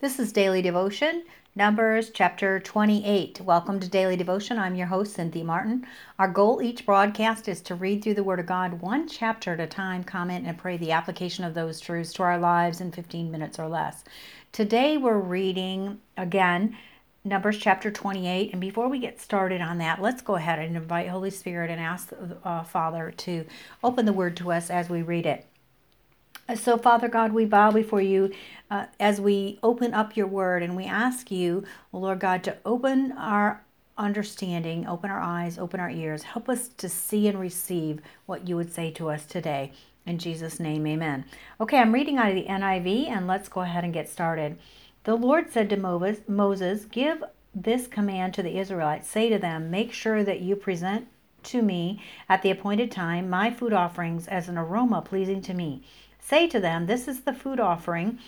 This is Daily Devotion, Numbers chapter 28. Welcome to Daily Devotion. I'm your host, Cynthia Martin. Our goal each broadcast is to read through the Word of God one chapter at a time, comment, and pray the application of those truths to our lives in 15 minutes or less. Today we're reading again Numbers chapter 28. And before we get started on that, let's go ahead and invite Holy Spirit and ask uh, Father to open the Word to us as we read it. So, Father God, we bow before you uh, as we open up your word and we ask you, Lord God, to open our understanding, open our eyes, open our ears. Help us to see and receive what you would say to us today. In Jesus' name, amen. Okay, I'm reading out of the NIV and let's go ahead and get started. The Lord said to Moses, Give this command to the Israelites. Say to them, Make sure that you present to me at the appointed time my food offerings as an aroma pleasing to me. Say to them, This is the food offering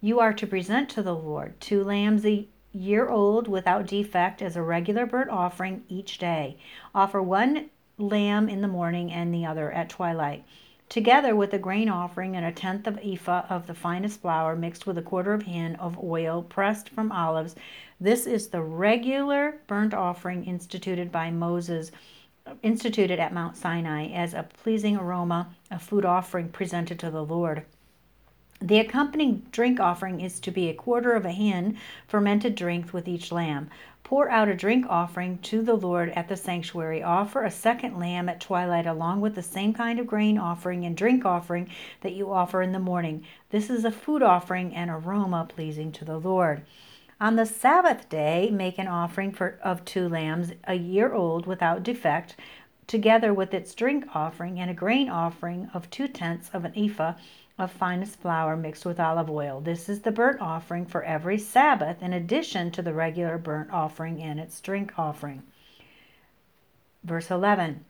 you are to present to the Lord two lambs a year old without defect as a regular burnt offering each day. Offer one lamb in the morning and the other at twilight. Together with a grain offering and a tenth of ephah of the finest flour mixed with a quarter of hin of oil pressed from olives. This is the regular burnt offering instituted by Moses instituted at Mount Sinai as a pleasing aroma, a food offering presented to the Lord. The accompanying drink offering is to be a quarter of a hin fermented drink with each lamb. Pour out a drink offering to the Lord at the sanctuary. Offer a second lamb at twilight along with the same kind of grain offering and drink offering that you offer in the morning. This is a food offering and aroma pleasing to the Lord. On the Sabbath day, make an offering for, of two lambs, a year old without defect, together with its drink offering, and a grain offering of two tenths of an ephah of finest flour mixed with olive oil. This is the burnt offering for every Sabbath, in addition to the regular burnt offering and its drink offering. Verse 11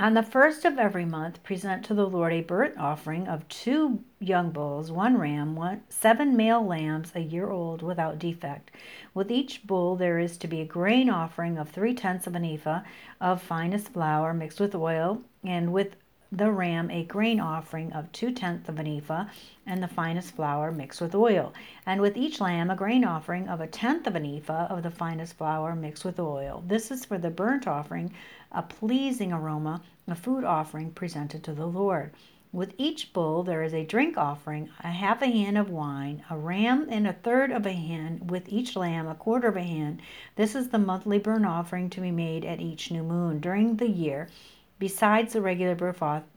on the first of every month, present to the Lord a burnt offering of two young bulls, one ram, one, seven male lambs a year old without defect. With each bull there is to be a grain offering of three tenths of an ephah of finest flour mixed with oil, and with the ram a grain offering of two tenths of an ephah and the finest flour mixed with oil, and with each lamb a grain offering of a tenth of an ephah of the finest flour mixed with oil. This is for the burnt offering a pleasing aroma, a food offering presented to the Lord. With each bull there is a drink offering, a half a hin of wine, a ram and a third of a hin, with each lamb a quarter of a hin. This is the monthly burnt offering to be made at each new moon during the year. Besides the regular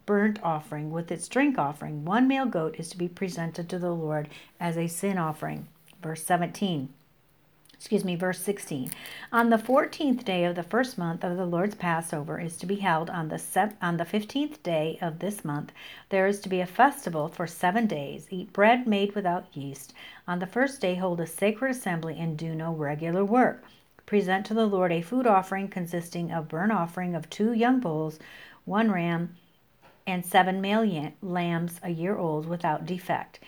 burnt offering with its drink offering, one male goat is to be presented to the Lord as a sin offering. Verse 17 excuse me, verse 16. On the 14th day of the first month of the Lord's Passover is to be held on the se- on the 15th day of this month. There is to be a festival for 7 days. Eat bread made without yeast. On the first day hold a sacred assembly and do no regular work. Present to the Lord a food offering consisting of burnt offering of two young bulls, one ram, and seven male lambs a year old without defect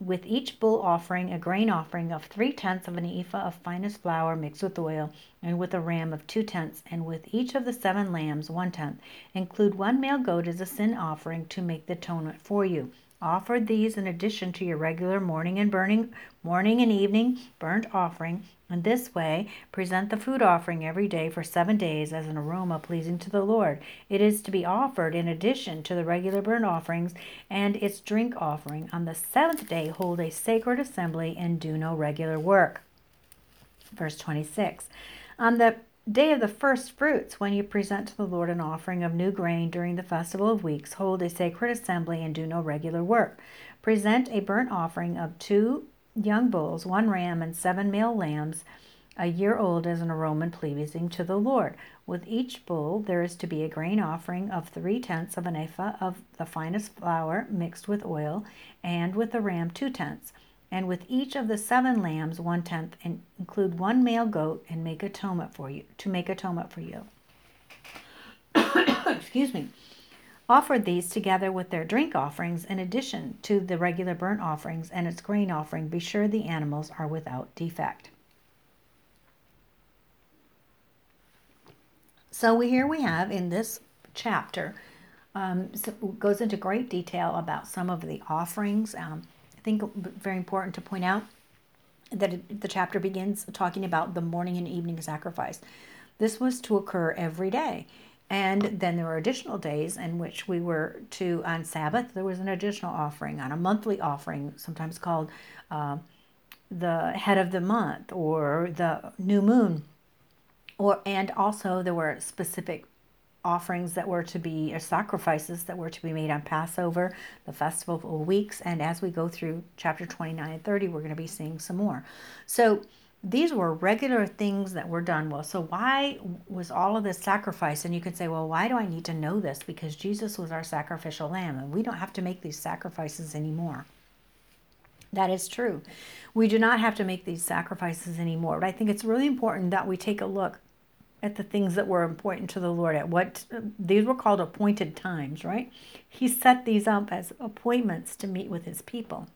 with each bull offering a grain offering of three tenths of an ephah of finest flour mixed with oil, and with a ram of two tenths, and with each of the seven lambs one tenth. Include one male goat as a sin offering to make the atonement for you. Offer these in addition to your regular morning and burning morning and evening burnt offering. In this way, present the food offering every day for seven days as an aroma pleasing to the Lord. It is to be offered in addition to the regular burnt offerings and its drink offering. On the seventh day, hold a sacred assembly and do no regular work. Verse 26. On the day of the first fruits, when you present to the Lord an offering of new grain during the festival of weeks, hold a sacred assembly and do no regular work. Present a burnt offering of two young bulls, one ram, and seven male lambs, a year old as an aroma pleasing to the Lord. With each bull there is to be a grain offering of three tenths of an ephah of the finest flour mixed with oil, and with the ram two tenths and with each of the seven lambs one tenth, and include one male goat, and make atonement for you to make atonement for you. Excuse me. Offer these together with their drink offerings in addition to the regular burnt offerings and its grain offering. Be sure the animals are without defect. So we, here we have in this chapter um, so goes into great detail about some of the offerings. Um, think very important to point out that the chapter begins talking about the morning and evening sacrifice. This was to occur every day. And then there were additional days in which we were to, on Sabbath, there was an additional offering, on a monthly offering, sometimes called uh, the head of the month or the new moon. Or, and also there were specific offerings that were to be, or sacrifices that were to be made on Passover, the Festival of Weeks, and as we go through chapter 29 and 30, we're going to be seeing some more. So these were regular things that were done well. So why was all of this sacrifice? And you could say, well, why do I need to know this? Because Jesus was our sacrificial lamb, and we don't have to make these sacrifices anymore. That is true. We do not have to make these sacrifices anymore. But I think it's really important that we take a look at the things that were important to the Lord, at what these were called appointed times, right? He set these up as appointments to meet with his people.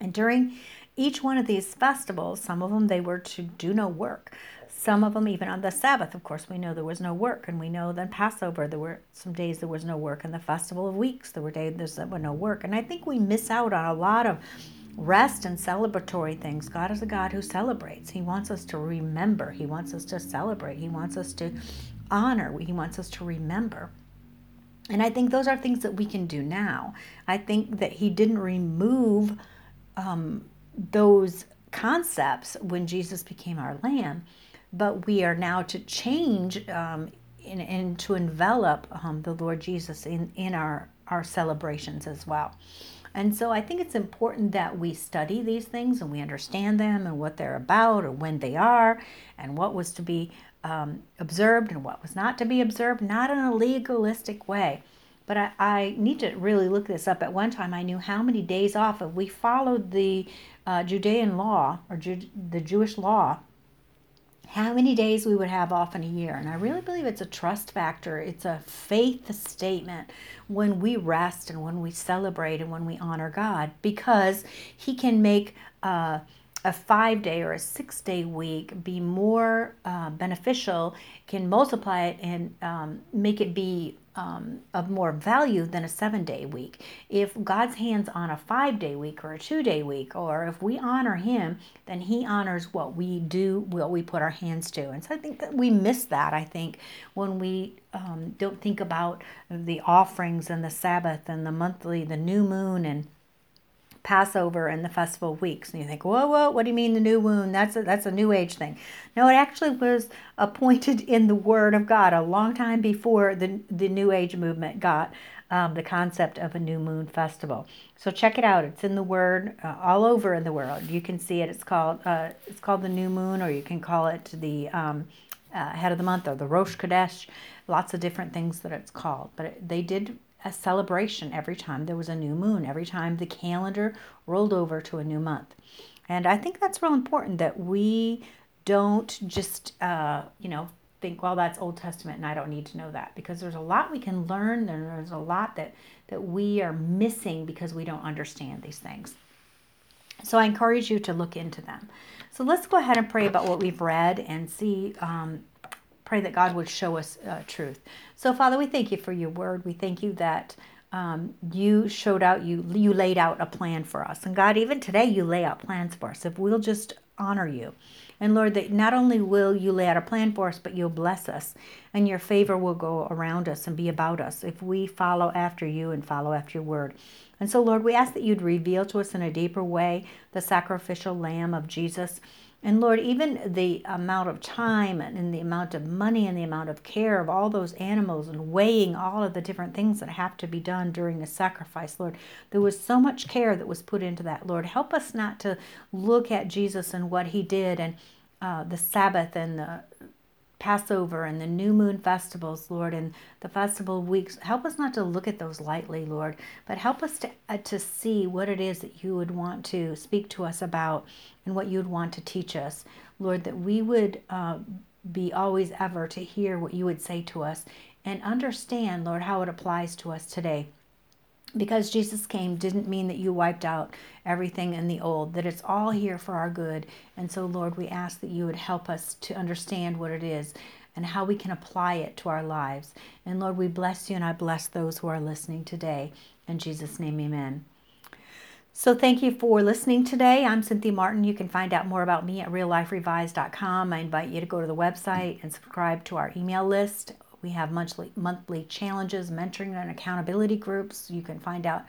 And during each one of these festivals, some of them they were to do no work. Some of them, even on the Sabbath, of course, we know there was no work. And we know that Passover, there were some days there was no work. And the Festival of Weeks, there were days there was no work. And I think we miss out on a lot of rest and celebratory things. God is a God who celebrates. He wants us to remember. He wants us to celebrate. He wants us to honor. He wants us to remember. And I think those are things that we can do now. I think that He didn't remove um, those concepts when Jesus became our Lamb, but we are now to change um, and, and to envelop um, the Lord Jesus in, in our, our celebrations as well. And so I think it's important that we study these things and we understand them and what they're about or when they are and what was to be um, observed and what was not to be observed, not in a legalistic way. But I, I, need to really look this up. At one time, I knew how many days off. If we followed the uh, Judean law or Ju- the Jewish law, how many days we would have off in a year. And I really believe it's a trust factor. It's a faith statement when we rest and when we celebrate and when we honor God because He can make uh, a five day or a six day week be more uh, beneficial, can multiply it and um, make it be um, of more value than a seven day week. If God's hands on a five day week or a two day week, or if we honor Him, then He honors what we do, what we put our hands to. And so I think that we miss that, I think, when we um, don't think about the offerings and the Sabbath and the monthly, the new moon and Passover and the festival weeks. And you think, whoa, whoa, what do you mean the new moon? That's a, that's a new age thing. No, it actually was appointed in the Word of God a long time before the, the New Age movement got um, the concept of a new moon festival. So check it out. It's in the Word uh, all over in the world. You can see it. It's called uh, it's called the new moon, or you can call it the um, uh, head of the month or the Rosh Chodesh. Lots of different things that it's called. But it, they did a celebration every time there was a new moon, every time the calendar rolled over to a new month. And I think that's real important that we don't just, uh, you know, think, well, that's Old Testament and I don't need to know that because there's a lot we can learn there's a lot that, that we are missing because we don't understand these things. So I encourage you to look into them. So let's go ahead and pray about what we've read and see um, pray that God would show us uh, truth. So, Father, we thank you for your word. We thank you that um, you showed out, you you laid out a plan for us, and God, even today, you lay out plans for us. If we'll just honor you, and Lord, that not only will you lay out a plan for us, but you'll bless us, and your favor will go around us and be about us if we follow after you and follow after your word. And so, Lord, we ask that you'd reveal to us in a deeper way the sacrificial lamb of Jesus and Lord, even the amount of time and the amount of money and the amount of care of all those animals and weighing all of the different things that have to be done during a sacrifice, Lord, there was so much care that was put into that. Lord, help us not to look at Jesus and what he did and uh, the Sabbath and the Passover and the new moon festivals, Lord, and the festival weeks. Help us not to look at those lightly, Lord, but help us to, uh, to see what it is that you would want to speak to us about and what you'd want to teach us. Lord, that we would uh, be always ever to hear what you would say to us and understand, Lord, how it applies to us today because Jesus came didn't mean that you wiped out everything in the old, that it's all here for our good. And so, Lord, we ask that you would help us to understand what it is and how we can apply it to our lives. And Lord, we bless you and I bless those who are listening today. In Jesus' name, amen. So, thank you for listening today. I'm Cynthia Martin. You can find out more about me at realliferevised.com. I invite you to go to the website and subscribe to our email list. We have monthly, monthly challenges, mentoring, and accountability groups. You can find out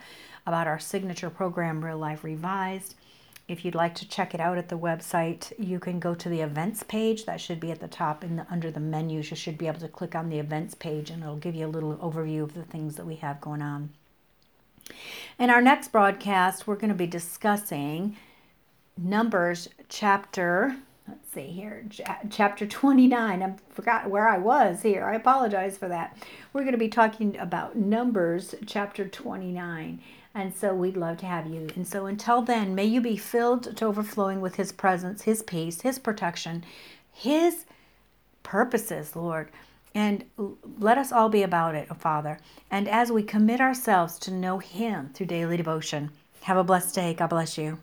about our signature program, Real Life Revised. If you'd like to check it out at the website, you can go to the events page. That should be at the top in the under the menus. You should be able to click on the events page and it'll give you a little overview of the things that we have going on. In our next broadcast, we're going to be discussing Numbers chapter let's see here, chapter 29. I forgot where I was here. I apologize for that. We're going to be talking about Numbers chapter 29. And so we'd love to have you. And so until then, may you be filled to overflowing with His presence, His peace, His protection, His purposes, Lord. And let us all be about it, Father. And as we commit ourselves to know Him through daily devotion, have a blessed day. God bless you.